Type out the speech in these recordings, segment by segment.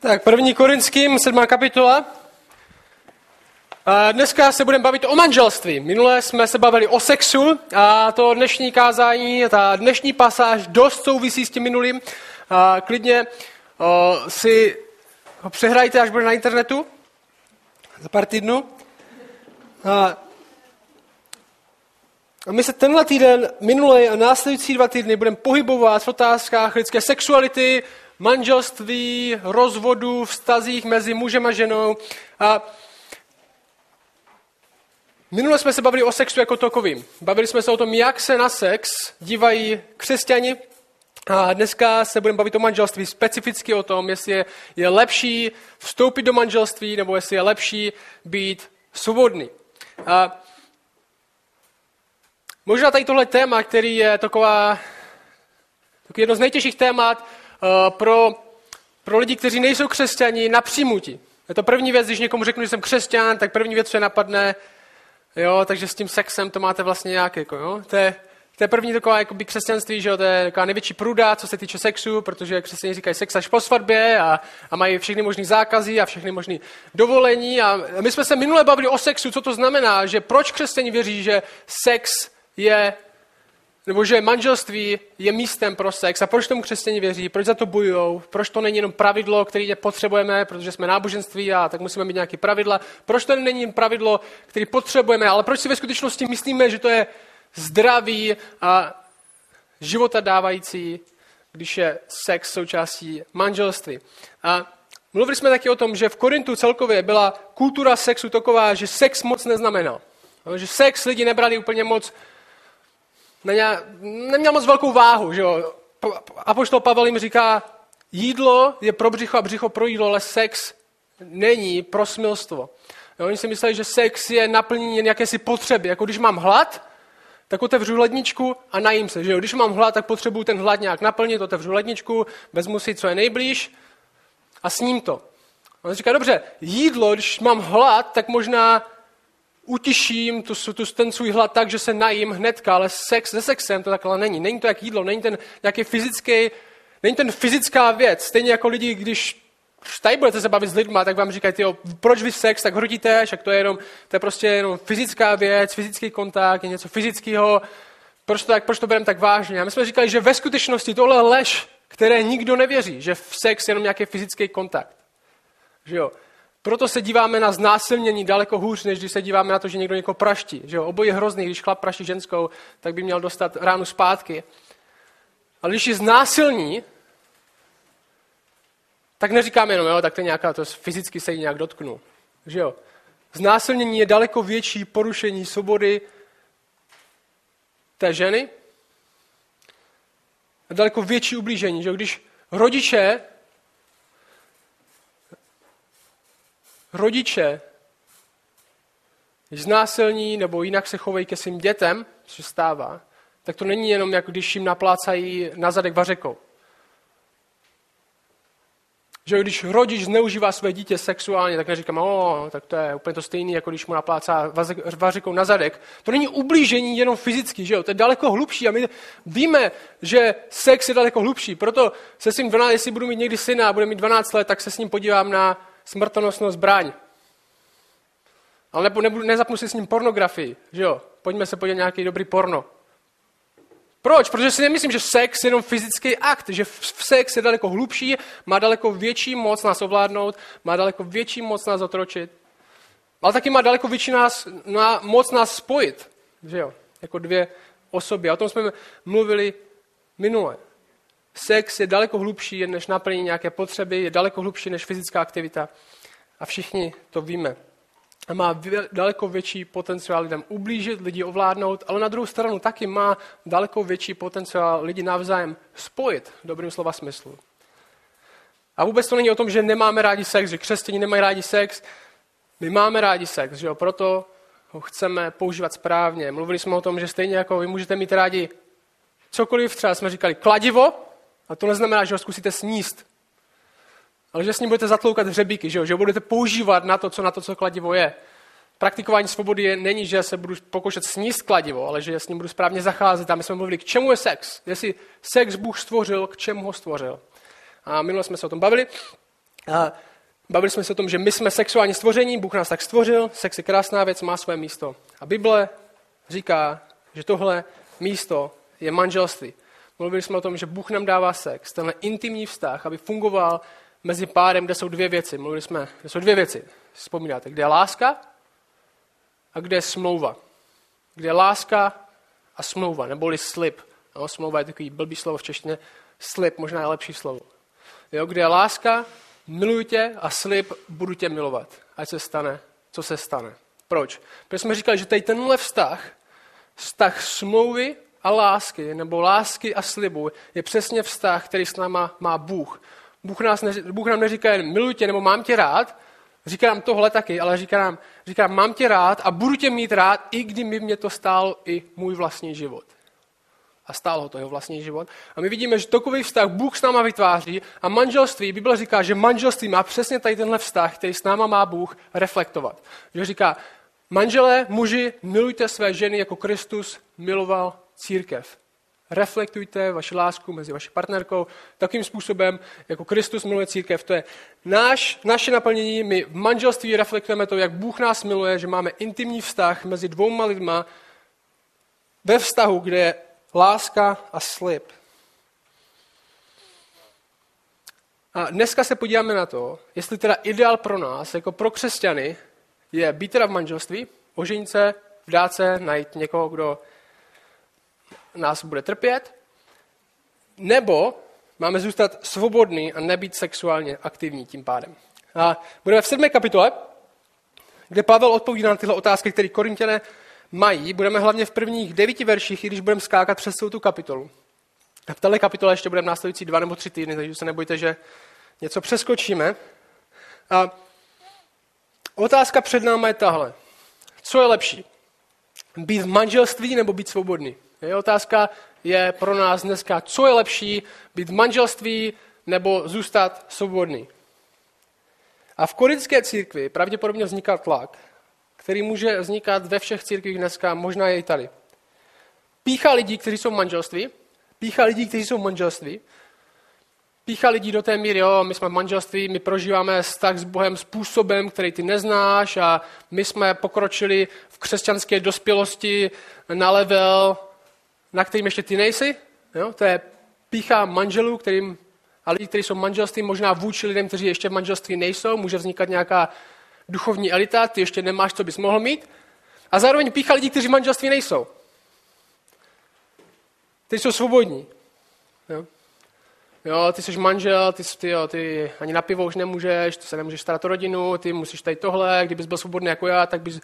Tak, první Korinským, sedmá kapitola. A dneska se budeme bavit o manželství. Minule jsme se bavili o sexu a to dnešní kázání, ta dnešní pasáž dost souvisí s tím minulým. A klidně o, si ho přehrajte, až bude na internetu za pár týdnů. A a my se tenhle týden, minulý a následující dva týdny budeme pohybovat v otázkách lidské sexuality, manželství, rozvodu, vztazích mezi mužem a ženou. A minule jsme se bavili o sexu jako takovým. Bavili jsme se o tom, jak se na sex dívají křesťani. A dneska se budeme bavit o manželství, specificky o tom, jestli je, je lepší vstoupit do manželství, nebo jestli je lepší být svobodný. A možná tady tohle téma, který je taková, jedno z nejtěžších témat, pro, pro lidi, kteří nejsou křesťani, na přijmutí. Je to první věc, když někomu řeknu, že jsem křesťan, tak první věc, co je napadne, jo, takže s tím sexem to máte vlastně nějak, jako, jo. To je, to je první taková jakoby, křesťanství, že jo, to je taková největší pruda, co se týče sexu, protože křesťané říkají sex až po svatbě a, a mají všechny možné zákazy a všechny možné dovolení. A my jsme se minule bavili o sexu, co to znamená, že proč křesťané věří, že sex je nebo že manželství je místem pro sex. A proč tomu křesťané věří? Proč za to bojují? Proč to není jenom pravidlo, které potřebujeme, protože jsme náboženství a tak musíme mít nějaké pravidla? Proč to není jen pravidlo, které potřebujeme? Ale proč si ve skutečnosti myslíme, že to je zdravý a života dávající, když je sex součástí manželství? A mluvili jsme taky o tom, že v Korintu celkově byla kultura sexu taková, že sex moc neznamenal. Že sex lidi nebrali úplně moc neměl, neměl moc velkou váhu. Že jo? Apoštol Pavel jim říká, jídlo je pro břicho a břicho pro jídlo, ale sex není pro smilstvo. Jo, oni si mysleli, že sex je naplnění jakési potřeby. Jako když mám hlad, tak otevřu ledničku a najím se. Že jo? Když mám hlad, tak potřebuju ten hlad nějak naplnit, otevřu ledničku, vezmu si, co je nejblíž a sním to. On říká, dobře, jídlo, když mám hlad, tak možná utiším tu, tu, ten svůj hlad tak, že se najím hnedka, ale sex se sexem to takhle není. Není to jak jídlo, není ten nějaký fyzický, není ten fyzická věc. Stejně jako lidi, když tady budete se bavit s lidmi, tak vám říkají, tyjo, proč vy sex tak hodíte, však to je, jenom, to je prostě jenom fyzická věc, fyzický kontakt, je něco fyzického, proč to, tak, proč to bereme tak vážně? A my jsme říkali, že ve skutečnosti tohle lež, které nikdo nevěří, že v sex je jenom nějaký fyzický kontakt. Že jo? Proto se díváme na znásilnění daleko hůř, než když se díváme na to, že někdo někoho praští. Že jo? Obojí je hrozný, když chlap praští ženskou, tak by měl dostat ránu zpátky. Ale když je znásilní, tak neříkáme jenom, jo, tak to je nějaká, to fyzicky se jí nějak dotknu. Že jo? Znásilnění je daleko větší porušení svobody té ženy, daleko větší ublížení. Že jo? Když rodiče rodiče znásilní nebo jinak se chovají ke svým dětem, co stává, tak to není jenom jako když jim naplácají na zadek vařekou. Že když rodič zneužívá své dítě sexuálně, tak neříkám, o, tak to je úplně to stejné, jako když mu naplácá vařekou na zadek. To není ublížení jenom fyzicky, že jo? To je daleko hlubší a my víme, že sex je daleko hlubší. Proto se s ním 12, jestli budu mít někdy syna a bude mít 12 let, tak se s ním podívám na smrtonosnou zbraň. Ale nebo nebudu, nezapnu si s ním pornografii, že jo? Pojďme se podívat nějaký dobrý porno. Proč? Protože si nemyslím, že sex je jenom fyzický akt, že sex je daleko hlubší, má daleko větší moc nás ovládnout, má daleko větší moc nás otročit, ale taky má daleko větší nás, na, moc nás spojit, že jo? Jako dvě osoby. A o tom jsme mluvili minule. Sex je daleko hlubší než naplnění nějaké potřeby, je daleko hlubší než fyzická aktivita. A všichni to víme. A má daleko větší potenciál lidem ublížit, lidi ovládnout, ale na druhou stranu taky má daleko větší potenciál lidi navzájem spojit dobrým slova smyslu. A vůbec to není o tom, že nemáme rádi sex, že křesťané nemají rádi sex. My máme rádi sex, že jo? proto ho chceme používat správně. Mluvili jsme o tom, že stejně jako vy můžete mít rádi cokoliv, třeba jsme říkali kladivo, a to neznamená, že ho zkusíte sníst, ale že s ním budete zatloukat hřebíky, že ho, že ho budete používat na to, co na to, co kladivo je. Praktikování svobody je, není, že se budu pokoušet sníst kladivo, ale že s ním budu správně zacházet. A my jsme mluvili, k čemu je sex. Jestli sex Bůh stvořil, k čemu ho stvořil. A minule jsme se o tom bavili. A bavili jsme se o tom, že my jsme sexuální stvoření, Bůh nás tak stvořil, sex je krásná věc, má své místo. A Bible říká, že tohle místo je manželství. Mluvili jsme o tom, že Bůh nám dává sex, tenhle intimní vztah, aby fungoval mezi párem, kde jsou dvě věci. Mluvili jsme, kde jsou dvě věci. Vzpomínáte, kde je láska a kde je smlouva. Kde je láska a smlouva, neboli slib. No, smlouva je takový blbý slovo v češtině. Slib možná je lepší slovo. Jo, kde je láska, miluji tě a slib, budu tě milovat. Ať se stane, co se stane. Proč? Protože jsme říkali, že tady tenhle vztah, vztah smlouvy a lásky, nebo lásky a slibu, je přesně vztah, který s náma má Bůh. Bůh, nás neři, Bůh nám neříká jen miluji tě nebo mám tě rád, říká nám tohle taky, ale říká nám, říká mám tě rád a budu tě mít rád, i kdyby mě to stálo i můj vlastní život. A stálo ho to jeho vlastní život. A my vidíme, že takový vztah Bůh s náma vytváří a manželství, Bible říká, že manželství má přesně tady tenhle vztah, který s náma má Bůh reflektovat. Že říká, manželé, muži, milujte své ženy, jako Kristus miloval církev. Reflektujte vaši lásku mezi vaší partnerkou takým způsobem, jako Kristus miluje církev. To je náš, naše naplnění. My v manželství reflektujeme to, jak Bůh nás miluje, že máme intimní vztah mezi dvouma lidma ve vztahu, kde je láska a slib. A dneska se podíváme na to, jestli teda ideál pro nás, jako pro křesťany, je být teda v manželství, oženit se, vdát se, najít někoho, kdo nás bude trpět, nebo máme zůstat svobodný a nebýt sexuálně aktivní tím pádem. A budeme v sedmé kapitole, kde Pavel odpovídá na tyhle otázky, které Korintěné mají. Budeme hlavně v prvních devíti verších, i když budeme skákat přes celou tu kapitolu. A v této kapitole ještě budeme následující dva nebo tři týdny, takže se nebojte, že něco přeskočíme. A otázka před námi je tahle. Co je lepší? Být v manželství nebo být svobodný? Je otázka je pro nás dneska, co je lepší, být v manželství nebo zůstat svobodný. A v korinské církvi pravděpodobně vzniká tlak, který může vznikat ve všech církvích dneska, možná je i tady. Pícha lidí, kteří jsou v manželství, pícha lidí, kteří jsou v manželství, pícha lidí do té míry, jo, my jsme v manželství, my prožíváme vztah s Bohem způsobem, který ty neznáš a my jsme pokročili v křesťanské dospělosti na level, na kterým ještě ty nejsi. Jo? To je pícha manželů, kterým, a lidí, kteří jsou manželství, možná vůči lidem, kteří ještě v manželství nejsou, může vznikat nějaká duchovní elita, ty ještě nemáš, co bys mohl mít. A zároveň pícha lidí, kteří v manželství nejsou. Ty jsou svobodní. Jo? Jo, ty jsi manžel, ty, ty, jo, ty ani na pivo už nemůžeš, ty se nemůžeš starat o rodinu, ty musíš tady tohle, kdybys byl svobodný jako já, tak bys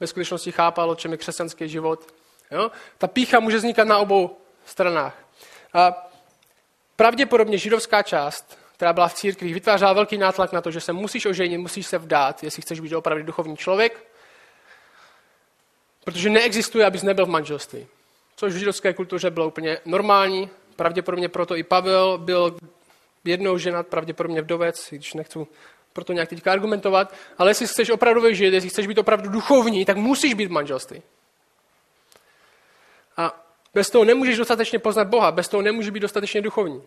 ve skutečnosti chápal, o čem je křesťanský život. Jo? Ta pícha může vznikat na obou stranách. A pravděpodobně židovská část, která byla v církvi, vytvářela velký nátlak na to, že se musíš oženit, musíš se vdát, jestli chceš být opravdu duchovní člověk, protože neexistuje, abys nebyl v manželství. Což v židovské kultuře bylo úplně normální, pravděpodobně proto i Pavel byl jednou ženat, pravděpodobně vdovec, když nechci proto nějak teďka argumentovat, ale jestli chceš opravdu žít, jestli chceš být opravdu duchovní, tak musíš být v manželství. Bez toho nemůžeš dostatečně poznat Boha, bez toho nemůžeš být dostatečně duchovní.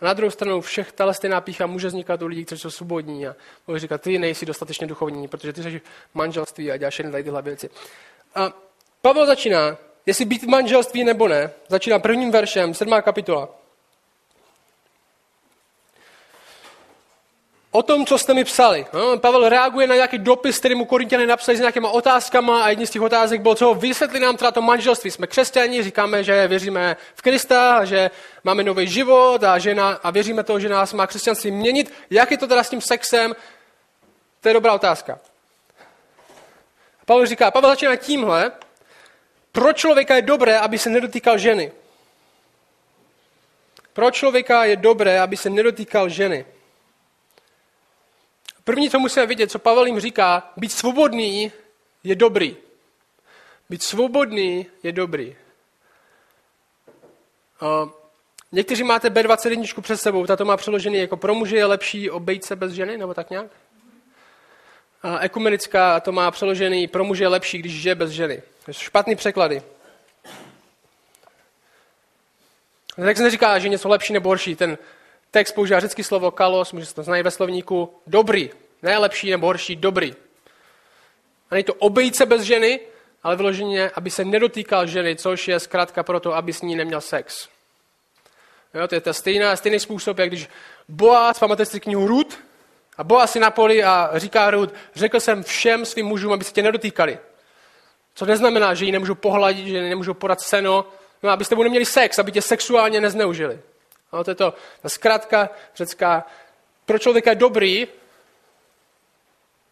A na druhou stranu všech tahle stejná pícha může vznikat u lidí, kteří jsou svobodní a může říkat, ty nejsi dostatečně duchovní, protože ty jsi v manželství a děláš jen tyhle věci. A Pavel začíná, jestli být v manželství nebo ne, začíná prvním veršem, sedmá kapitola. O tom, co jste mi psali. No, Pavel reaguje na nějaký dopis, který mu Korintiany napsali s nějakýma otázkama a jedním z těch otázek bylo, co vysvětli nám teda to manželství. Jsme křesťani, říkáme, že věříme v Krista, že máme nový život a, že na, a věříme to, že nás má křesťanství měnit. Jak je to teda s tím sexem? To je dobrá otázka. Pavel říká, Pavel začíná tímhle, pro člověka je dobré, aby se nedotýkal ženy. Pro člověka je dobré, aby se nedotýkal ženy. První, co musíme vidět, co Pavel jim říká, být svobodný je dobrý. Být svobodný je dobrý. Uh, někteří máte B21 před sebou, tato má přeložený jako pro muže je lepší obejít se bez ženy, nebo tak nějak? Uh, ekumenická to má přeložený pro muže je lepší, když žije bez ženy. To jsou špatný překlady. Tak se neříká, že něco lepší nebo horší. Ten text používá řecké slovo kalos, může se to znát ve slovníku dobrý, ne lepší nebo horší, dobrý. A není to obejít se bez ženy, ale vyloženě, aby se nedotýkal ženy, což je zkrátka proto, aby s ní neměl sex. Jo, to je ta stejná, stejný způsob, jak když Boaz, pamatujete si knihu Ruth, a Boaz si na poli a říká Ruth, řekl jsem všem svým mužům, aby se tě nedotýkali. Co neznamená, že ji nemůžu pohladit, že nemůžu podat seno, no, aby s tebou neměli sex, aby tě sexuálně nezneužili. No, to je to, ta zkrátka řecká, pro člověka je dobrý,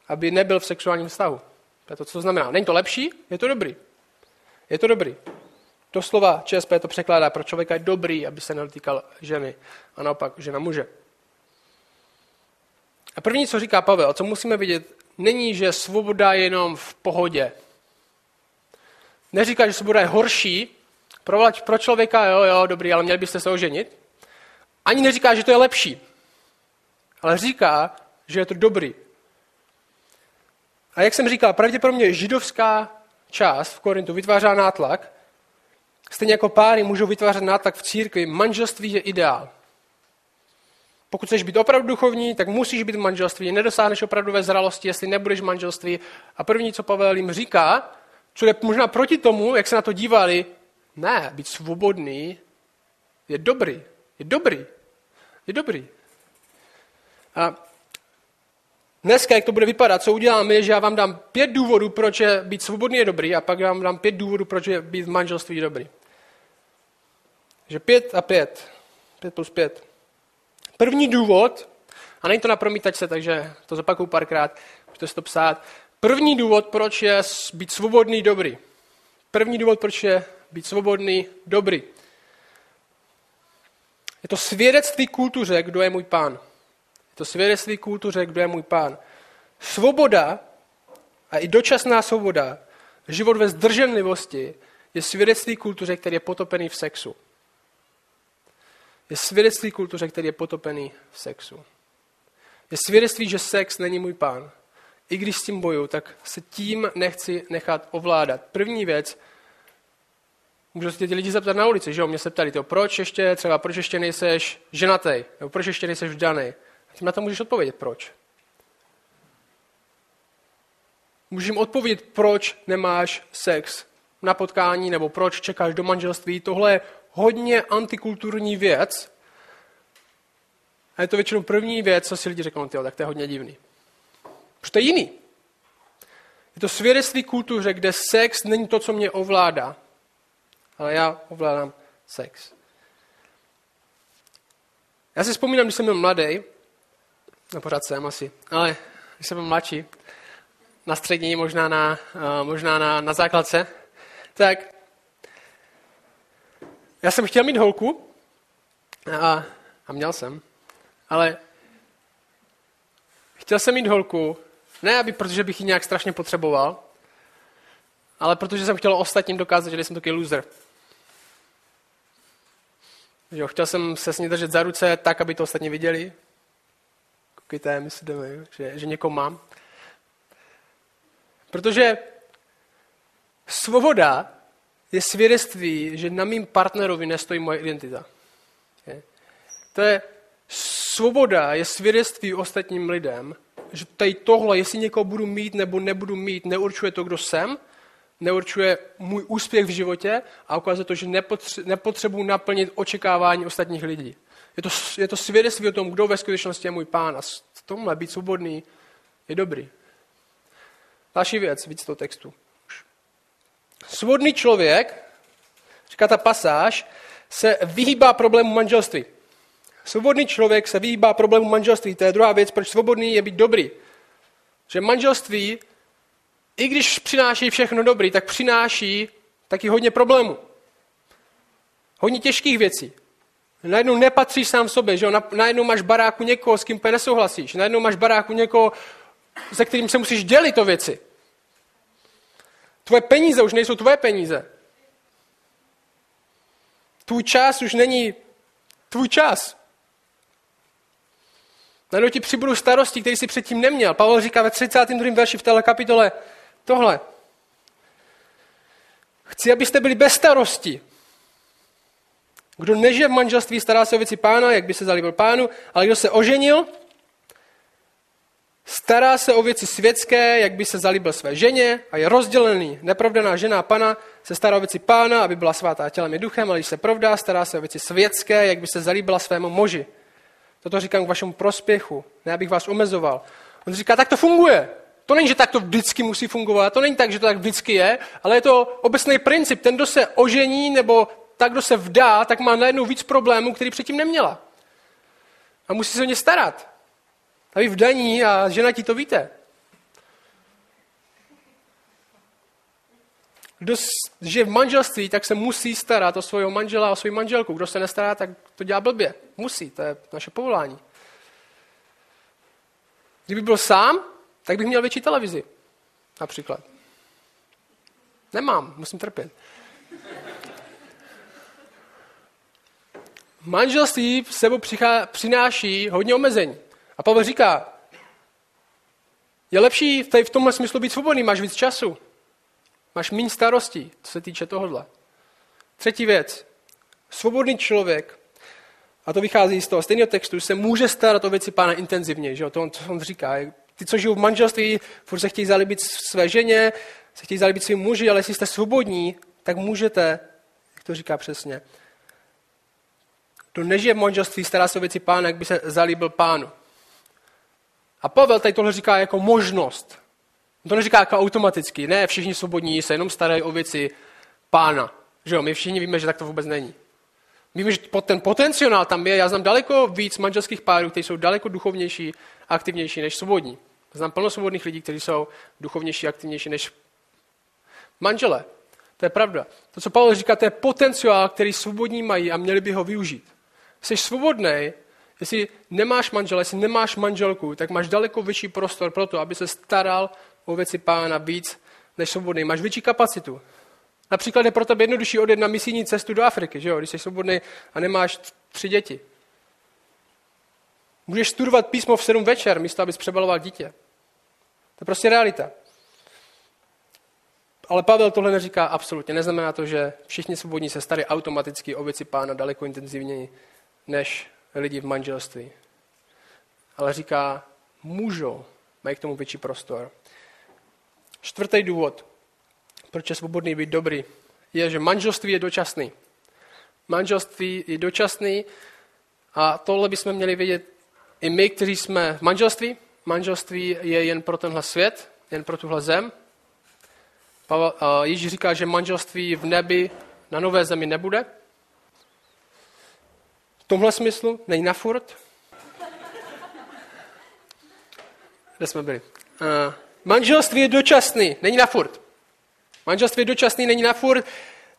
aby nebyl v sexuálním vztahu. To je to, co to znamená. Není to lepší, je to dobrý. Je to dobrý. To slova ČSP to překládá, pro člověka je dobrý, aby se nedotýkal ženy. A naopak, žena muže. A první, co říká Pavel, co musíme vidět, není, že svoboda je jenom v pohodě. Neříká, že svoboda je horší, pro, pro člověka, jo, jo, dobrý, ale měli byste se oženit. Ani neříká, že to je lepší, ale říká, že je to dobrý. A jak jsem říkal, pravděpodobně židovská část v Korintu vytvářá nátlak, stejně jako páry můžou vytvářet nátlak v církvi, manželství je ideál. Pokud chceš být opravdu duchovní, tak musíš být v manželství. Nedosáhneš opravdové zralosti, jestli nebudeš v manželství. A první, co Pavel jim říká, co je možná proti tomu, jak se na to dívali, ne, být svobodný je dobrý. Je dobrý. Je dobrý. A dneska, jak to bude vypadat, co uděláme, je, že já vám dám pět důvodů, proč je být svobodný je dobrý a pak vám dám pět důvodů, proč je být v manželství dobrý. Že pět a pět. Pět plus pět. První důvod, a není to na promítačce, takže to zopakuju párkrát, můžete si to psát. První důvod, proč je být svobodný dobrý. První důvod, proč je být svobodný dobrý. Je to svědectví kultuře, kdo je můj pán. Je to svědectví kultuře, kdo je můj pán. Svoboda a i dočasná svoboda, život ve zdrženlivosti, je svědectví kultuře, který je potopený v sexu. Je svědectví kultuře, který je potopený v sexu. Je svědectví, že sex není můj pán. I když s tím boju, tak se tím nechci nechat ovládat. První věc, Můžu se ty lidi zeptat na ulici, že jo? Mě se ptali, to, proč ještě, třeba proč ještě nejseš ženatý, nebo proč ještě nejseš vdaný. A ty na to můžeš odpovědět, proč. Můžeš jim odpovědět, proč nemáš sex na potkání, nebo proč čekáš do manželství. Tohle je hodně antikulturní věc. A je to většinou první věc, co si lidi řeknou, tyjo, tak to je hodně divný. Protože to je jiný. Je to svědectví kultuře, kde sex není to, co mě ovládá ale já ovládám sex. Já si vzpomínám, když jsem byl mladý, no pořád jsem asi, ale když jsem byl mladší, na střední, možná na, uh, možná na, na základce, tak já jsem chtěl mít holku a, a měl jsem, ale chtěl jsem mít holku, ne aby, protože bych ji nějak strašně potřeboval, ale protože jsem chtěl ostatním dokázat, že jsem takový loser. Jo, chtěl jsem se s ní držet za ruce tak, aby to ostatní viděli. Koukejte, my si jdeme, že, že někoho mám. Protože svoboda je svědectví, že na mým partnerovi nestojí moje identita. Je? To je svoboda, je svědectví ostatním lidem, že tady tohle, jestli někoho budu mít nebo nebudu mít, neurčuje to, kdo jsem, neurčuje můj úspěch v životě a ukazuje to, že nepotře- nepotřebuji naplnit očekávání ostatních lidí. Je to, je to svědectví o tom, kdo ve skutečnosti je můj pán a v tomhle být svobodný je dobrý. Další věc, víc toho textu. Svobodný člověk, říká ta pasáž, se vyhýbá problému manželství. Svobodný člověk se vyhýbá problému manželství. To je druhá věc, proč svobodný je být dobrý. Že manželství i když přináší všechno dobrý, tak přináší taky hodně problémů. Hodně těžkých věcí. Najednou nepatříš sám sobě, že jo? Najednou máš baráku někoho, s kým nesouhlasíš. Najednou máš baráku někoho, se kterým se musíš dělit o věci. Tvoje peníze už nejsou tvoje peníze. Tvůj čas už není tvůj čas. Najednou ti přibudou starosti, které jsi předtím neměl. Pavel říká ve 32. verši v této kapitole, tohle. Chci, abyste byli bez starosti. Kdo nežije v manželství, stará se o věci pána, jak by se zalíbil pánu, ale kdo se oženil, stará se o věci světské, jak by se zalíbil své ženě a je rozdělený. Neprovdaná žena pana se stará o věci pána, aby byla svatá tělem i duchem, ale když se provdá, stará se o věci světské, jak by se zalíbila svému muži. Toto říkám k vašemu prospěchu, ne abych vás omezoval. On říká, tak to funguje. To není, že tak to vždycky musí fungovat, to není tak, že to tak vždycky je, ale je to obecný princip. Ten, kdo se ožení nebo tak, kdo se vdá, tak má najednou víc problémů, který předtím neměla. A musí se o ně starat. A vy vdaní a žena ti to víte. Kdo žije v manželství, tak se musí starat o svého manžela a o svou manželku. Kdo se nestará, tak to dělá blbě. Musí, to je naše povolání. Kdyby byl sám, tak bych měl větší televizi. Například. Nemám, musím trpět. Manželství sebou přichá, přináší hodně omezení. A Pavel říká, je lepší v, v tomhle smyslu být svobodný, máš víc času. Máš méně starostí, co se týče tohohle. Třetí věc. Svobodný člověk, a to vychází z toho stejného textu, se může starat o věci pána intenzivně. Že? To on, to on říká. Ty, co žijou v manželství, furt se chtějí zalíbit své ženě, se chtějí zalíbit svým muži, ale jestli jste svobodní, tak můžete, jak to říká přesně, kdo nežije v manželství, stará se o věci pána, jak by se zalíbil pánu. A Pavel tady tohle říká jako možnost. On to neříká jako automaticky. Ne, všichni svobodní se jenom starají o věci pána. Že jo, my všichni víme, že tak to vůbec není. Víme, že ten potenciál tam je. Já znám daleko víc manželských párů, kteří jsou daleko duchovnější a aktivnější než svobodní. Znám plno svobodných lidí, kteří jsou duchovnější aktivnější než manžele. To je pravda. To, co Pavel říká, to je potenciál, který svobodní mají a měli by ho využít. Jsi svobodný, jestli nemáš manžela, jestli nemáš manželku, tak máš daleko větší prostor pro to, aby se staral o věci pána víc než svobodný. Máš větší kapacitu. Například je pro tebe jednodušší odjet na misijní cestu do Afriky, že jo? když jsi svobodný a nemáš tři děti. Můžeš studovat písmo v sedm večer, místo abys přebaloval dítě. To je prostě realita. Ale Pavel tohle neříká absolutně. Neznamená to, že všichni svobodní se starají automaticky o věci pána daleko intenzivněji než lidi v manželství. Ale říká, můžou, mají k tomu větší prostor. Čtvrtý důvod, proč je svobodný být dobrý, je, že manželství je dočasný. Manželství je dočasný a tohle bychom měli vědět i my, kteří jsme v manželství. Manželství je jen pro tenhle svět, jen pro tuhle zem. Ježíš říká, že manželství v nebi na nové zemi nebude. V tomhle smyslu není na furt. Kde jsme byli? Uh, manželství je dočasný, není na furt. Manželství je dočasný, není na furt.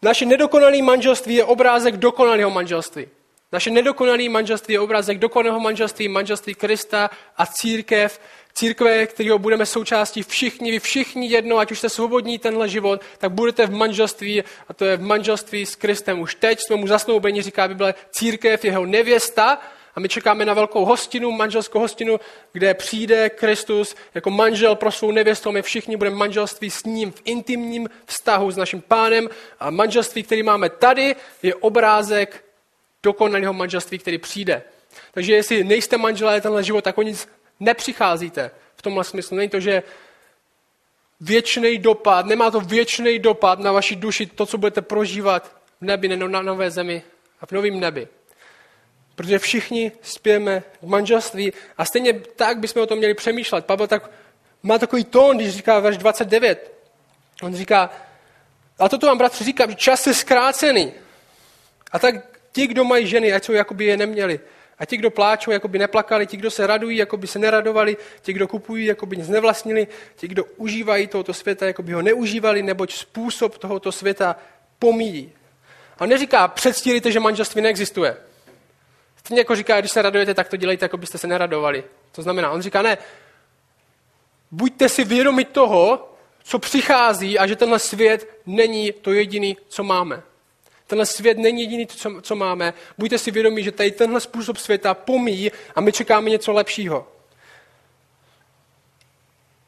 Naše nedokonalé manželství je obrázek dokonalého manželství. Naše nedokonalé manželství je obrázek dokonalého manželství, manželství Krista a církev, církve, kterého budeme součástí všichni, vy všichni jedno, ať už jste svobodní tenhle život, tak budete v manželství a to je v manželství s Kristem. Už teď jsme mu zasnoubení, říká Bible, církev, jeho nevěsta a my čekáme na velkou hostinu, manželskou hostinu, kde přijde Kristus jako manžel pro svou nevěstu my všichni budeme manželství s ním v intimním vztahu s naším pánem a manželství, který máme tady, je obrázek dokonalého manželství, který přijde. Takže jestli nejste manželé tenhle život, tak o nic nepřicházíte v tomhle smyslu. Není to, že věčný dopad, nemá to věčný dopad na vaši duši, to, co budete prožívat v nebi, ne na nové zemi a v novém nebi. Protože všichni spějeme v manželství a stejně tak bychom o tom měli přemýšlet. Pavel tak má takový tón, když říká verš 29. On říká, a toto vám bratři říká, že čas je zkrácený. A tak ti, kdo mají ženy, ať jsou, jako by je neměli. A ti, kdo pláčou, jako by neplakali, ti, kdo se radují, jako by se neradovali, ti, kdo kupují, jako by nic nevlastnili, ti, kdo užívají tohoto světa, jako by ho neužívali, neboť způsob tohoto světa pomíjí. A neříká, předstílíte, že manželství neexistuje. Stejně jako říká, když se radujete, tak to dělejte, jako byste se neradovali. To znamená, on říká, ne, buďte si vědomi toho, co přichází a že tenhle svět není to jediný, co máme. Tenhle svět není jediný, co, co máme. Buďte si vědomí, že tady tenhle způsob světa pomíjí a my čekáme něco lepšího.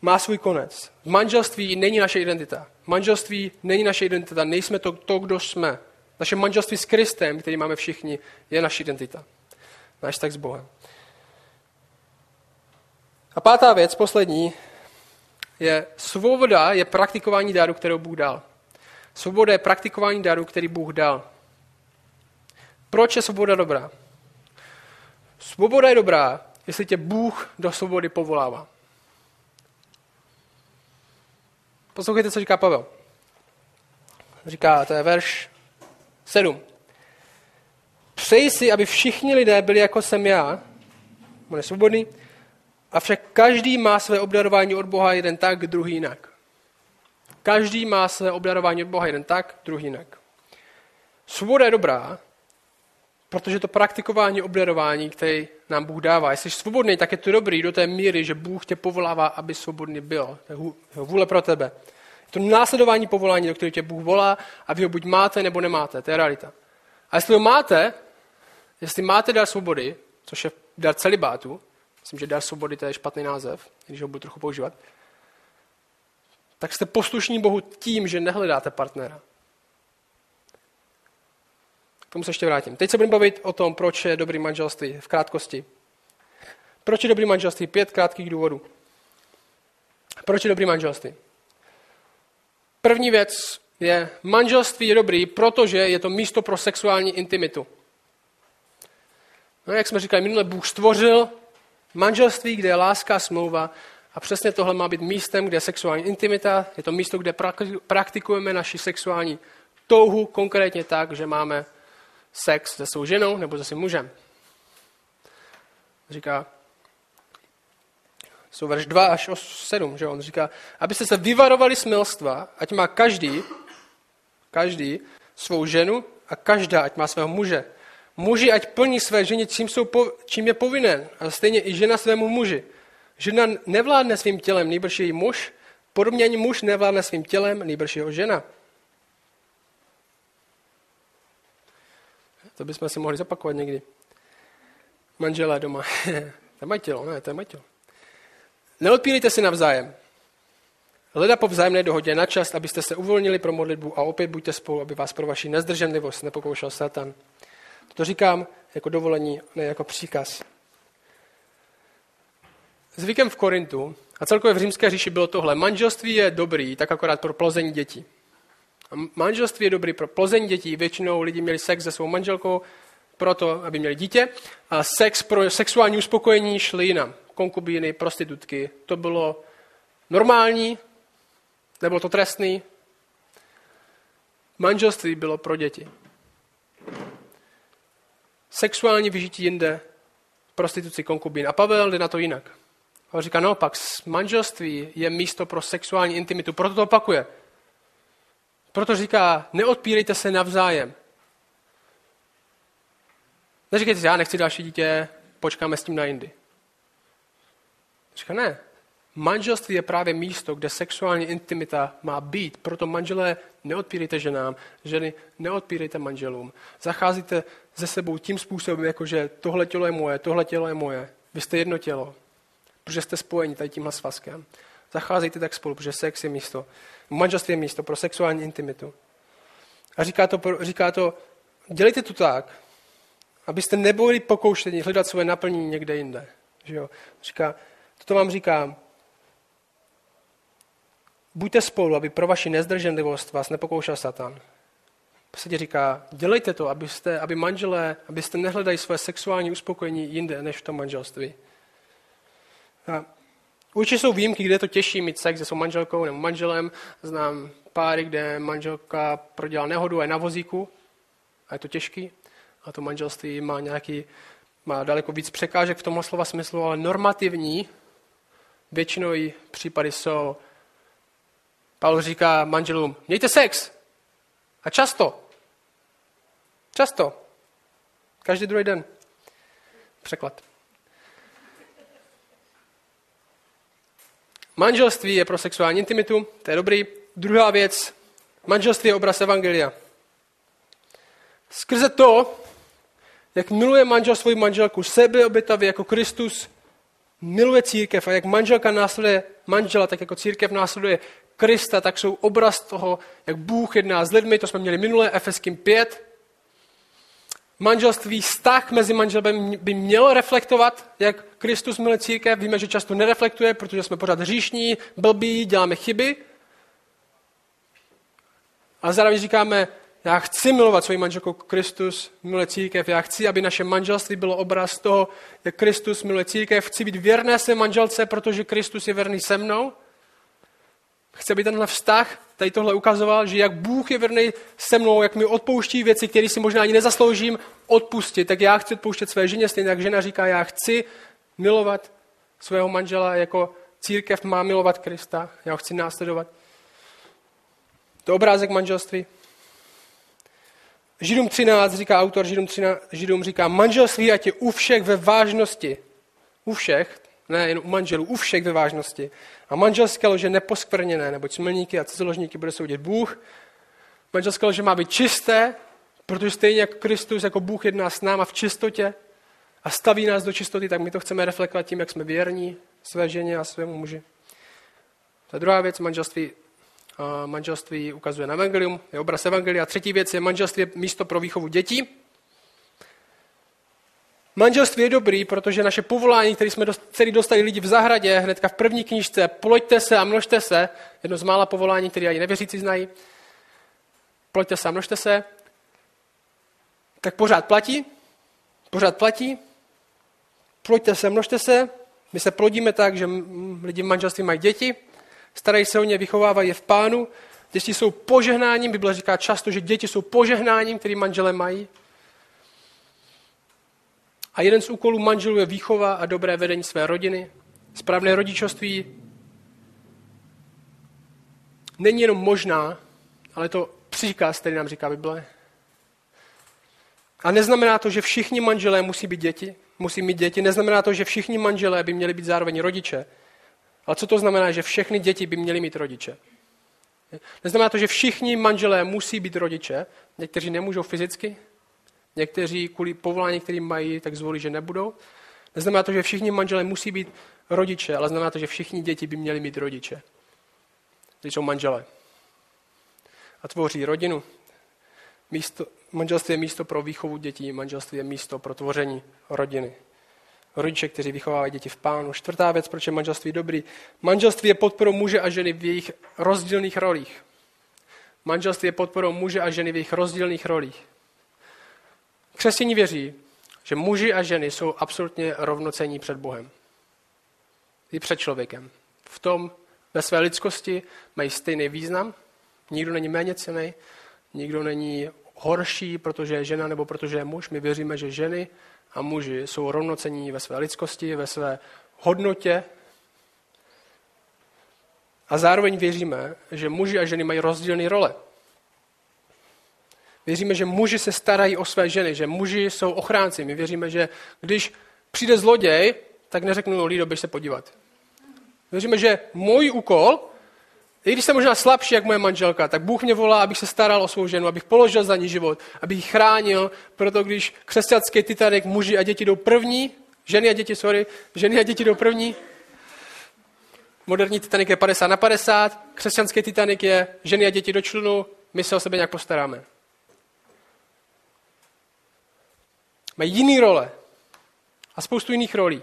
Má svůj konec. Manželství není naše identita. Manželství není naše identita. Nejsme to, to kdo jsme. Naše manželství s Kristem, který máme všichni, je naše identita. Náš tak s Bohem. A pátá věc, poslední, je svoboda je praktikování daru, kterou Bůh dal. Svoboda je praktikování daru, který Bůh dal. Proč je svoboda dobrá? Svoboda je dobrá, jestli tě Bůh do svobody povolává. Poslouchejte, co říká Pavel. Říká, to je verš 7. Přeji si, aby všichni lidé byli jako jsem já, on je svobodný, avšak každý má své obdarování od Boha jeden tak, druhý jinak. Každý má své obdarování od Boha jeden tak, druhý jinak. Svoboda je dobrá, protože to praktikování obdarování, který nám Bůh dává. Jestli jsi svobodný, tak je to dobrý do té míry, že Bůh tě povolává, aby svobodný byl. To je vůle pro tebe. Je to následování povolání, do kterého tě Bůh volá a vy ho buď máte nebo nemáte. To je realita. A jestli ho máte, jestli máte dar svobody, což je dar celibátu, myslím, že dar svobody to je špatný název, když ho budu trochu používat, tak jste poslušní Bohu tím, že nehledáte partnera. K tomu se ještě vrátím. Teď se budeme bavit o tom, proč je dobrý manželství v krátkosti. Proč je dobrý manželství? Pět krátkých důvodů. Proč je dobrý manželství? První věc je, manželství je dobrý, protože je to místo pro sexuální intimitu. No, jak jsme říkali, minule Bůh stvořil manželství, kde je láska smlouva a přesně tohle má být místem, kde je sexuální intimita, je to místo, kde praktikujeme naši sexuální touhu, konkrétně tak, že máme sex se svou ženou nebo se svým mužem. Říká, jsou verš 2 až 7, že on říká, abyste se vyvarovali smilstva, ať má každý, každý svou ženu a každá, ať má svého muže. Muži, ať plní své ženě, čím, jsou, čím je povinen, a stejně i žena svému muži. Žena nevládne svým tělem, nejbrž její muž, podobně ani muž nevládne svým tělem, nejbrž jeho žena. To bychom si mohli zopakovat někdy. Manželé doma. to je moje tělo, ne, to je moje tělo. Neodpílejte si navzájem. Hleda po vzájemné dohodě na čas, abyste se uvolnili pro modlitbu a opět buďte spolu, aby vás pro vaši nezdrženlivost nepokoušel Satan. To říkám jako dovolení, ne jako příkaz. Zvykem v Korintu a celkově v římské říši bylo tohle. Manželství je dobrý, tak akorát pro plození dětí. A manželství je dobrý pro plození dětí. Většinou lidi měli sex se svou manželkou proto, aby měli dítě. A sex pro sexuální uspokojení šli jinam. Konkubíny, prostitutky. To bylo normální, nebylo to trestný. Manželství bylo pro děti. Sexuální vyžití jinde, prostituci, konkubín. A Pavel jde na to jinak. On říká naopak, manželství je místo pro sexuální intimitu, proto to opakuje. Proto říká, neodpírejte se navzájem. Neříkejte si, já nechci další dítě, počkáme s tím na jindy. Říká, ne. Manželství je právě místo, kde sexuální intimita má být. Proto manželé neodpírejte ženám, ženy neodpírejte manželům. Zacházíte ze sebou tím způsobem, jako že tohle tělo je moje, tohle tělo je moje. Vy jste jedno tělo, protože jste spojeni tady tímhle svazkem. Zacházejte tak spolu, protože sex je místo. Manželství je místo pro sexuální intimitu. A říká to, říká to dělejte to tak, abyste nebyli pokoušeni hledat své naplnění někde jinde. Že jo? Říká, toto vám říkám, buďte spolu, aby pro vaši nezdrženlivost vás nepokoušel Satan. Prostě říká, dělejte to, abyste, aby manželé, abyste nehledali své sexuální uspokojení jinde, než v tom manželství. Určitě jsou výjimky, kde je to těžší mít sex se svou manželkou nebo manželem. Znám páry, kde manželka prodělala nehodu a je na vozíku a je to těžký. A to manželství má nějaký, má daleko víc překážek v tomhle slova smyslu, ale normativní většinou případy jsou. Pavel říká manželům, mějte sex. A často. Často. Každý druhý den. Překlad. Manželství je pro sexuální intimitu, to je dobrý. Druhá věc, manželství je obraz Evangelia. Skrze to, jak miluje manžel svoji manželku sebe obětavě jako Kristus miluje církev a jak manželka následuje manžela, tak jako církev následuje Krista, tak jsou obraz toho, jak Bůh jedná s lidmi, to jsme měli minulé, Efeským 5. Manželství, vztah mezi manželem by měl reflektovat, jak Kristus miluje církev. Víme, že často nereflektuje, protože jsme pořád hříšní, blbí, děláme chyby. A zároveň říkáme, já chci milovat svoji manželku Kristus, miluje církev. Já chci, aby naše manželství bylo obraz toho, jak Kristus miluje církev. Chci být věrné své manželce, protože Kristus je věrný se mnou. Chci, aby tenhle vztah tady tohle ukazoval, že jak Bůh je věrný se mnou, jak mi odpouští věci, které si možná ani nezasloužím odpustit, tak já chci odpouštět své ženě, stejně jak žena říká, já chci milovat svého manžela jako církev má milovat Krista, já ho chci následovat. To je obrázek manželství. Židům 13 říká autor, Židům, 13, Židům říká, manželství ať je u všech ve vážnosti. U všech, ne jen u manželů, u všech ve vážnosti. A manželské lože neposkvrněné, neboť smilníky a cizoložníky bude soudit Bůh. Manželské lože má být čisté, protože stejně jako Kristus, jako Bůh jedná s náma v čistotě a staví nás do čistoty, tak my to chceme reflektovat tím, jak jsme věrní své ženě a svému muži. Ta druhá věc, manželství manželství ukazuje na evangelium, je obraz evangelia. Třetí věc je manželství je místo pro výchovu dětí. Manželství je dobrý, protože naše povolání, které jsme celý dostali lidi v zahradě, hnedka v první knižce, ploďte se a množte se, jedno z mála povolání, které ani nevěřící znají, ploďte se a množte se, tak pořád platí, pořád platí, ploďte se, množte se, my se plodíme tak, že lidi v manželství mají děti, starají se o ně, vychovávají je v pánu. Děti jsou požehnáním, Bible říká často, že děti jsou požehnáním, který manželé mají. A jeden z úkolů manželů je výchova a dobré vedení své rodiny. Správné rodičovství není jenom možná, ale to příkaz, který nám říká Bible. A neznamená to, že všichni manželé musí být děti, musí mít děti. Neznamená to, že všichni manželé by měli být zároveň rodiče. Ale co to znamená, že všechny děti by měly mít rodiče? Neznamená to, že všichni manželé musí být rodiče, někteří nemůžou fyzicky, někteří kvůli povolání, který mají, tak zvolí, že nebudou. Neznamená to, že všichni manželé musí být rodiče, ale znamená to, že všichni děti by měly mít rodiče. Když jsou manželé. A tvoří rodinu. Místo, manželství je místo pro výchovu dětí, manželství je místo pro tvoření rodiny rodiče, kteří vychovávají děti v pánu. Čtvrtá věc, proč je manželství dobrý. Manželství je podporou muže a ženy v jejich rozdílných rolích. Manželství je podporou muže a ženy v jejich rozdílných rolích. Křesťaní věří, že muži a ženy jsou absolutně rovnocení před Bohem. I před člověkem. V tom, ve své lidskosti mají stejný význam. Nikdo není méně cený, nikdo není horší, protože je žena nebo protože je muž. My věříme, že ženy a muži jsou rovnocení ve své lidskosti, ve své hodnotě. A zároveň věříme, že muži a ženy mají rozdílné role. Věříme, že muži se starají o své ženy, že muži jsou ochránci. My věříme, že když přijde zloděj, tak neřeknu, Lido, běž se podívat. Věříme, že můj úkol i když jsem možná slabší, jak moje manželka, tak Bůh mě volá, abych se staral o svou ženu, abych položil za ní život, abych ji chránil, proto když křesťanský Titanic muži a děti jdou první, ženy a děti, sorry, ženy a děti jdou první, moderní Titanic je 50 na 50, křesťanský Titanic je ženy a děti do člunu, my se o sebe nějak postaráme. Mají jiný role a spoustu jiných rolí.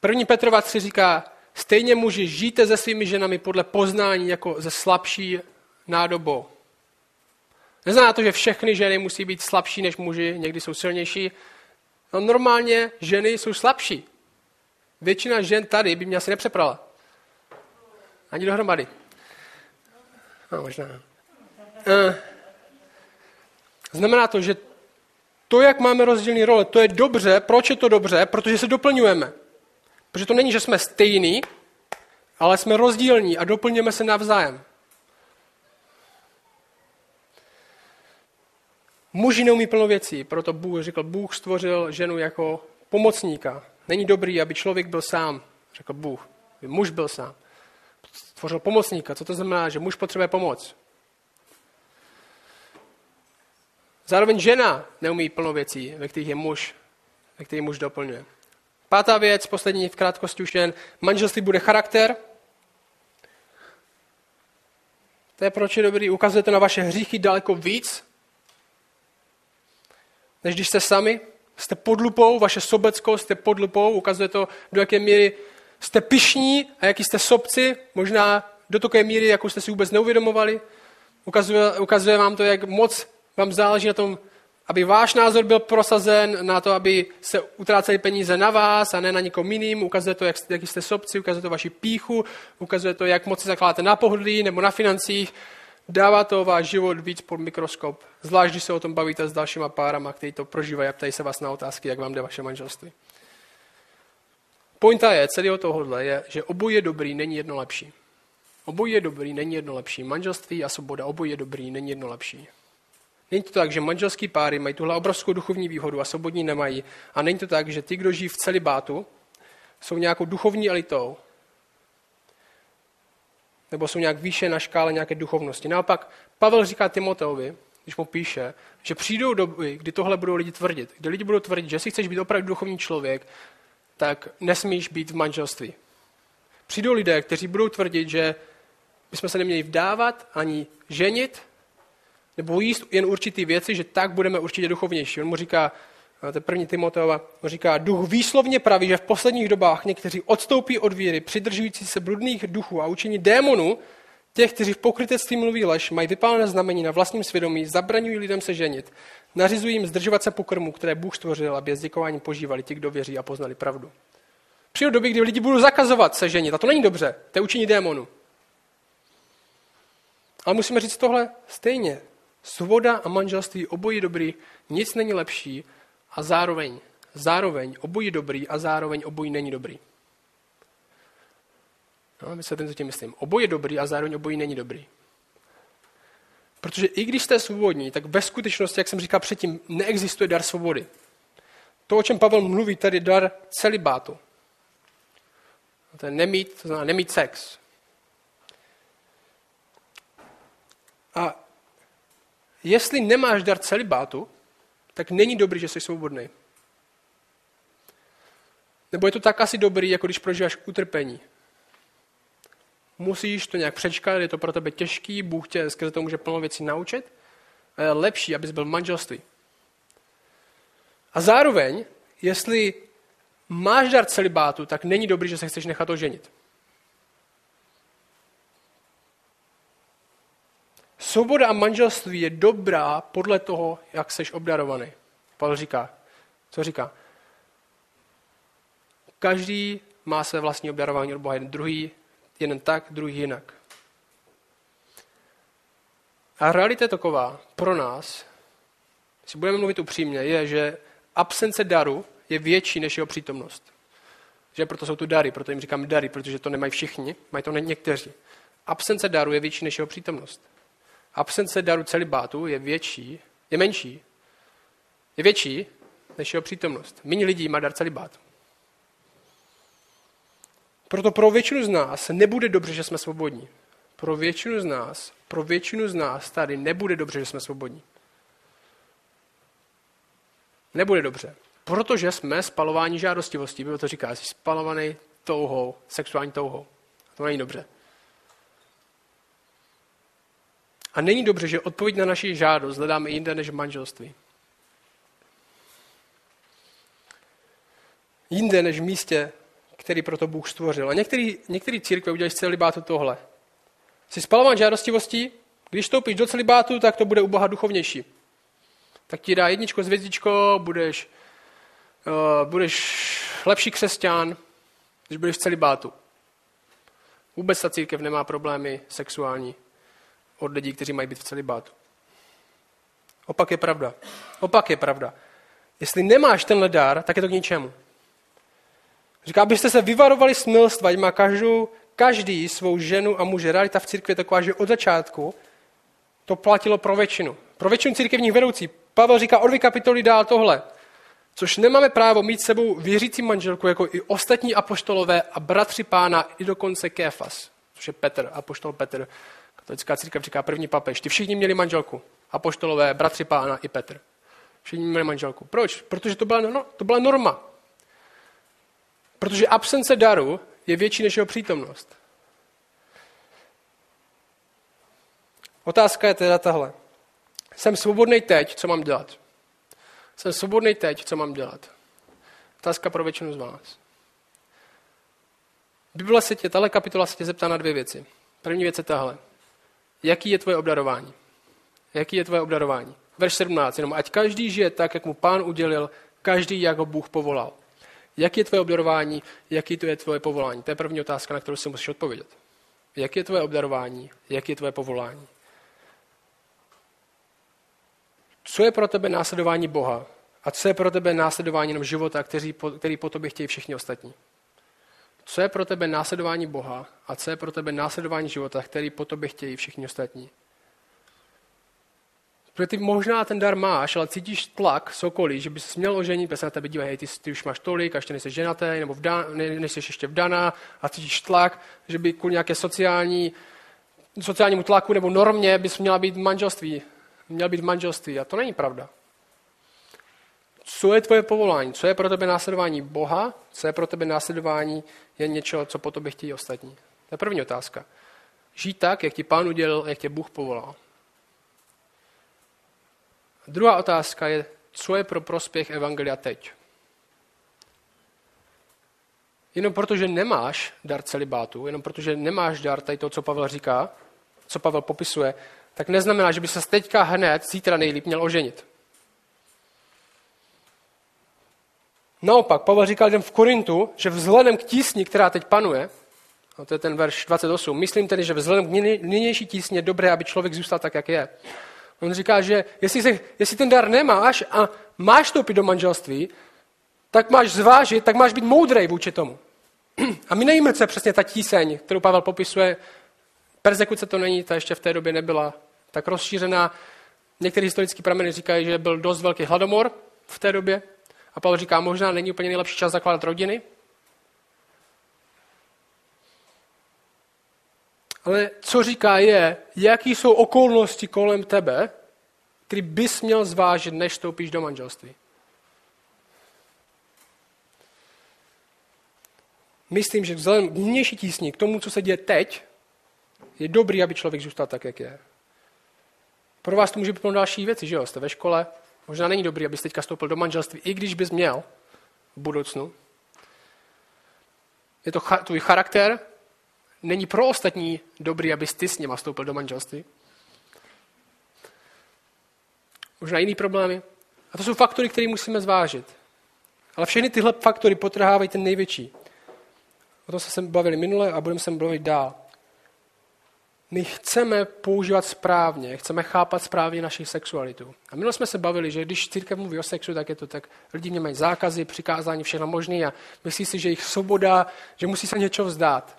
První Petrova 3 říká, Stejně muži, žijte se svými ženami podle poznání jako ze slabší nádobou. Neznamená to, že všechny ženy musí být slabší než muži, někdy jsou silnější. No normálně ženy jsou slabší. Většina žen tady by mě asi nepřeprala. Ani dohromady. No, možná. Eh. Znamená to, že to, jak máme rozdílné role, to je dobře. Proč je to dobře? Protože se doplňujeme. Protože to není, že jsme stejní, ale jsme rozdílní a doplňujeme se navzájem. Muži neumí plno věcí, proto Bůh řekl, Bůh stvořil ženu jako pomocníka. Není dobrý, aby člověk byl sám, řekl Bůh. Muž byl sám. Stvořil pomocníka. Co to znamená, že muž potřebuje pomoc? Zároveň žena neumí plno věcí, ve kterých je muž, ve kterých muž doplňuje. Pátá věc, poslední v krátkosti už jen, manželství bude charakter. To je proč je dobrý. Ukazujete na vaše hříchy daleko víc, než když jste sami. Jste pod lupou, vaše sobeckost jste pod lupou, ukazuje to, do jaké míry jste pišní a jaký jste sobci, možná do takové míry, jakou jste si vůbec neuvědomovali. Ukazuje, ukazuje vám to, jak moc vám záleží na tom, aby váš názor byl prosazen, na to, aby se utráceli peníze na vás a ne na nikom jiným. Ukazuje to, jak, jaký jste sobci, ukazuje to vaši píchu, ukazuje to, jak moc se zakládáte na pohodlí nebo na financích. Dává to váš život víc pod mikroskop. Zvlášť, když se o tom bavíte s dalšíma párama, kteří to prožívají a ptají se vás na otázky, jak vám jde vaše manželství. Pointa je, celého tohohle je, že obojí je dobrý, není jedno lepší. Obojí je dobrý, není jedno lepší. Manželství a svoboda, obojí je dobrý, není jedno lepší. Není to tak, že manželský páry mají tuhle obrovskou duchovní výhodu a svobodní nemají. A není to tak, že ty, kdo žijí v celibátu, jsou nějakou duchovní elitou, nebo jsou nějak výše na škále nějaké duchovnosti. Naopak, Pavel říká Timoteovi, když mu píše, že přijdou doby, kdy tohle budou lidi tvrdit. Kdy lidi budou tvrdit, že si chceš být opravdu duchovní člověk, tak nesmíš být v manželství. Přijdou lidé, kteří budou tvrdit, že bychom se neměli vdávat ani ženit, nebo jíst jen určitý věci, že tak budeme určitě duchovnější. On mu říká, to je první Timoteova, on říká, duch výslovně praví, že v posledních dobách někteří odstoupí od víry, přidržující se bludných duchů a učení démonů, těch, kteří v pokrytectví mluví lež, mají vypálené znamení na vlastním svědomí, zabraňují lidem se ženit, nařizují jim zdržovat se pokrmu, které Bůh stvořil, aby s děkováním požívali ti, kdo věří a poznali pravdu. Přijdou doby, kdy lidi budou zakazovat se ženit, a to není dobře, to je učení démonu. Ale musíme říct tohle stejně. Svoboda a manželství obojí dobrý, nic není lepší a zároveň, zároveň obojí dobrý a zároveň obojí není dobrý. No, vysvětlím, co tím myslím. Obojí dobrý a zároveň obojí není dobrý. Protože i když jste svobodní, tak ve skutečnosti, jak jsem říkal předtím, neexistuje dar svobody. To, o čem Pavel mluví, tady dar celibátu. To je nemít, to znamená nemít sex. A jestli nemáš dar celibátu, tak není dobrý, že jsi svobodný. Nebo je to tak asi dobrý, jako když prožíváš utrpení. Musíš to nějak přečkat, je to pro tebe těžký, Bůh tě skrze to může plno věcí naučit. A je lepší, abys byl v manželství. A zároveň, jestli máš dar celibátu, tak není dobrý, že se chceš nechat oženit. Svoboda a manželství je dobrá podle toho, jak seš obdarovaný. Pavel říká, co říká? Každý má své vlastní obdarování od Boha. Jeden druhý, jeden tak, druhý jinak. A realita je taková pro nás, když budeme mluvit upřímně, je, že absence daru je větší než jeho přítomnost. Že proto jsou tu dary, proto jim říkám dary, protože to nemají všichni, mají to někteří. Absence daru je větší než jeho přítomnost absence daru celibátu je větší, je menší, je větší než jeho přítomnost. Méně lidí má dar celibátu. Proto pro většinu z nás nebude dobře, že jsme svobodní. Pro většinu z nás, pro většinu z nás tady nebude dobře, že jsme svobodní. Nebude dobře. Protože jsme spalování žádostivostí. Bylo to říká, jsi spalovaný touhou, sexuální touhou. To není dobře. A není dobře, že odpověď na naši žádost hledáme jinde než v manželství. Jinde než v místě, který proto Bůh stvořil. A některý, některý církve udělají z celibátu tohle. Jsi spalován žádostivostí, když stoupíš do celibátu, tak to bude u Boha duchovnější. Tak ti dá jedničko s hvězdičko, budeš, uh, budeš lepší křesťan, když budeš v celibátu. Vůbec ta církev nemá problémy sexuální od lidí, kteří mají být v celibátu. Opak je pravda. Opak je pravda. Jestli nemáš tenhle dár, tak je to k ničemu. Říká, abyste se vyvarovali smilstva, má každou, každý svou ženu a muže. Realita v církvi je taková, že od začátku to platilo pro většinu. Pro většinu církevních vedoucí. Pavel říká od kapitoly dál tohle. Což nemáme právo mít sebou věřící manželku jako i ostatní apoštolové a bratři pána i dokonce Kéfas, což je Petr, apoštol Petr. Katolická církev říká první papež. Ty všichni měli manželku. Apoštolové, bratři pána i Petr. Všichni měli manželku. Proč? Protože to byla, no, to byla norma. Protože absence daru je větší než jeho přítomnost. Otázka je teda tahle. Jsem svobodný teď, co mám dělat? Jsem svobodný teď, co mám dělat? Otázka pro většinu z vás. Bible se tě, tahle kapitola se tě zeptá na dvě věci. První věc je tahle. Jaký je tvoje obdarování? Jaký je tvoje obdarování? Verš 17, jenom ať každý žije tak, jak mu pán udělil, každý, jak ho Bůh povolal. Jaký je tvoje obdarování, jaký to je tvoje povolání? To je první otázka, na kterou si musíš odpovědět. Jaký je tvoje obdarování, jaký je tvoje povolání? Co je pro tebe následování Boha? A co je pro tebe následování jenom života, který, který po tobě chtějí všichni ostatní? Co je pro tebe následování Boha a co je pro tebe následování života, který po tobě chtějí všichni ostatní? Protože ty možná ten dar máš, ale cítíš tlak z okolí, že bys měl oženit, protože se na tebe dívají, ty, ty, už máš tolik a ještě nejsi ženatý, nebo vda, ne, nejsi ještě vdaná a cítíš tlak, že by kvůli nějaké sociální, sociálnímu tlaku nebo normě bys měla být v manželství. Měl být v manželství a to není pravda. Co je tvoje povolání? Co je pro tebe následování Boha? Co je pro tebe následování je něco, co po tobě chtějí ostatní? To je první otázka. Žít tak, jak ti pán udělal, jak tě Bůh povolal. Druhá otázka je, co je pro prospěch Evangelia teď? Jenom protože nemáš dar celibátu, jenom protože nemáš dar tady to, co Pavel říká, co Pavel popisuje, tak neznamená, že by se teďka hned, zítra nejlíp měl oženit. Naopak, Pavel říkal lidem v Korintu, že vzhledem k tísni, která teď panuje, a to je ten verš 28, myslím tedy, že vzhledem k nynější tísni je dobré, aby člověk zůstal tak, jak je. On říká, že jestli, se, jestli ten dar nemáš a máš vstoupit do manželství, tak máš zvážit, tak máš být moudrej vůči tomu. A my nevíme, co je přesně ta tíseň, kterou Pavel popisuje. Persekuce to není, ta ještě v té době nebyla tak rozšířená. Některé historické prameny říkají, že byl dost velký hladomor v té době. A Pavel říká, možná není úplně nejlepší čas zakládat rodiny. Ale co říká je, jaký jsou okolnosti kolem tebe, který bys měl zvážit, než vstoupíš do manželství. Myslím, že vzhledem k nynější tísni, k tomu, co se děje teď, je dobrý, aby člověk zůstal tak, jak je. Pro vás to může být další věci, že jo? Jste ve škole, možná není dobrý, abyste teďka vstoupil do manželství, i když bys měl v budoucnu. Je to tvůj charakter, není pro ostatní dobrý, abys ty s něma vstoupil do manželství. Možná jiný problémy. A to jsou faktory, které musíme zvážit. Ale všechny tyhle faktory potrhávají ten největší. O tom se bavili minule a budeme se bavit dál. My chceme používat správně, chceme chápat správně naši sexualitu. A minule jsme se bavili, že když církev mluví o sexu, tak je to tak, lidi mě mají zákazy, přikázání, všechno možné a myslí si, že jich svoboda, že musí se něčeho vzdát.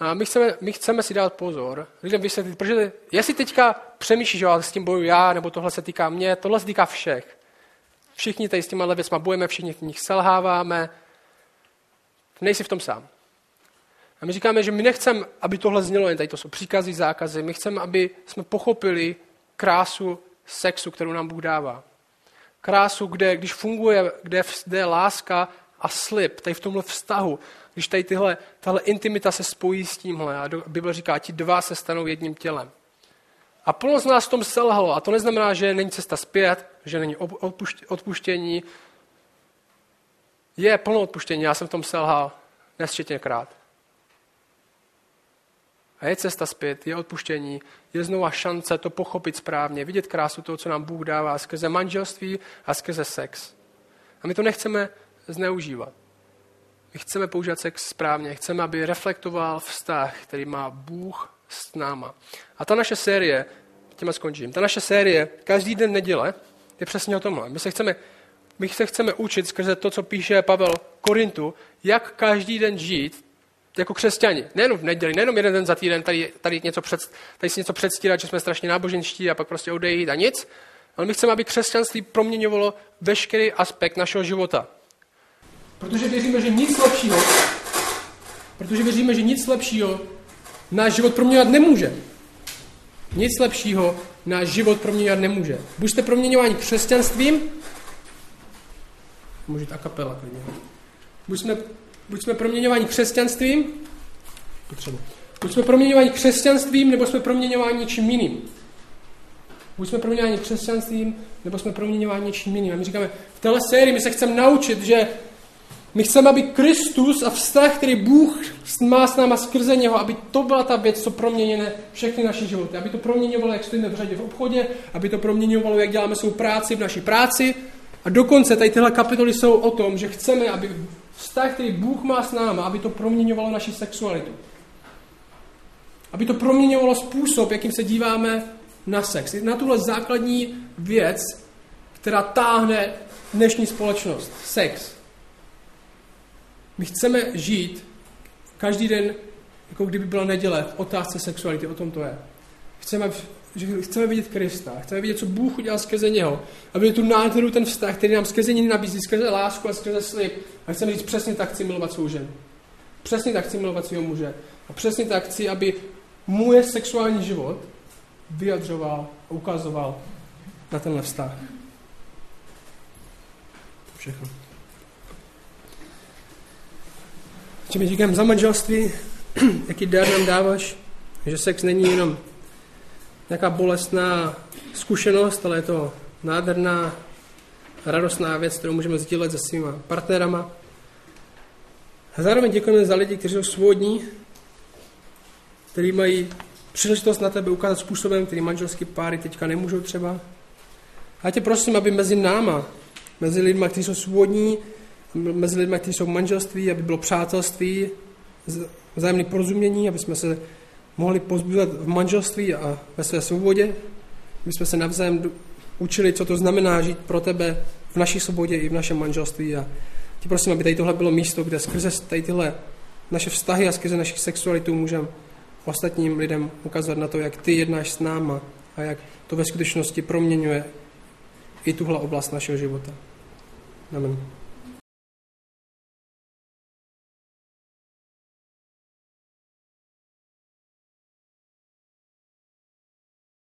A my chceme, my chceme si dát pozor, lidem vysvětlit, protože jestli teďka přemýšlíš, že s tím boju já, nebo tohle se týká mě, tohle se týká všech. Všichni tady s těma věcma bojujeme, všichni v nich selháváme. Nejsi v tom sám. A my říkáme, že my nechceme, aby tohle znělo jen tady to jsou příkazy, zákazy. My chceme, aby jsme pochopili krásu sexu, kterou nám Bůh dává. Krásu, kde, když funguje, kde, kde je láska a slib, tady v tomhle vztahu, když tady tyhle, tahle intimita se spojí s tímhle a Bible říká, ti dva se stanou jedním tělem. A plno z nás v tom selhalo. A to neznamená, že není cesta zpět, že není odpuštění. Je plno odpuštění, já jsem v tom selhal nesčetněkrát. A je cesta zpět, je odpuštění, je znova šance to pochopit správně, vidět krásu toho, co nám Bůh dává skrze manželství a skrze sex. A my to nechceme zneužívat. My chceme používat sex správně, chceme, aby reflektoval vztah, který má Bůh s náma. A ta naše série, těma skončím, ta naše série každý den neděle je přesně o tomhle. My se chceme, my se chceme učit skrze to, co píše Pavel Korintu, jak každý den žít jako křesťani. Nejenom v neděli, nejenom jeden den za týden tady, tady, něco před, tady si něco předstírat, že jsme strašně náboženští a pak prostě odejít a nic. Ale my chceme, aby křesťanství proměňovalo veškerý aspekt našeho života. Protože věříme, že nic lepšího, protože věříme, že nic lepšího náš život proměňovat nemůže. Nic lepšího náš život proměňovat nemůže. Buď jste proměňováni křesťanstvím, může a kapela klidně. Buď jsme, buď jsme proměňováni křesťanstvím, potřebu. Buď jsme proměňováni křesťanstvím, nebo jsme proměňováni něčím jiným. Buď jsme proměňováni křesťanstvím, nebo jsme proměňováni něčím jiným. A my říkáme, v téhle sérii my se chceme naučit, že my chceme, aby Kristus a vztah, který Bůh má s náma skrze něho, aby to byla ta věc, co proměněne všechny naše životy. Aby to proměňovalo, jak stojíme v řadě v obchodě, aby to proměňovalo, jak děláme svou práci v naší práci. A dokonce tady tyhle kapitoly jsou o tom, že chceme, aby vztah, který Bůh má s náma, aby to proměňovalo naši sexualitu. Aby to proměňovalo způsob, jakým se díváme na sex. Na tuhle základní věc, která táhne dnešní společnost. Sex. My chceme žít každý den, jako kdyby byla neděle, v otázce sexuality, o tom to je. Chceme, že chceme vidět Krista, chceme vidět, co Bůh udělal skrze něho, aby tu nádheru, ten vztah, který nám skrze něj nabízí, skrze lásku a skrze slib. A chceme říct, přesně tak chci milovat svou ženu. Přesně tak chci milovat svého muže. A přesně tak chci, aby můj sexuální život vyjadřoval a ukazoval na tenhle vztah. Všechno. Čím říkám za manželství, jaký dar nám dáváš, že sex není jenom nějaká bolestná zkušenost, ale je to nádherná, radostná věc, kterou můžeme sdílet se svýma partnerama. A zároveň děkujeme za lidi, kteří jsou svobodní, kteří mají příležitost na tebe ukázat způsobem, který manželský páry teďka nemůžou třeba. A tě prosím, aby mezi náma, mezi lidmi, kteří jsou svobodní, mezi lidmi, kteří jsou v manželství, aby bylo přátelství, vzájemné porozumění, aby jsme se mohli pozbývat v manželství a ve své svobodě, aby jsme se navzájem učili, co to znamená žít pro tebe v naší svobodě i v našem manželství. A ti prosím, aby tady tohle bylo místo, kde skrze tady tyhle naše vztahy a skrze naši sexualitu můžeme ostatním lidem ukázat na to, jak ty jednáš s náma a jak to ve skutečnosti proměňuje i tuhle oblast našeho života. Amen.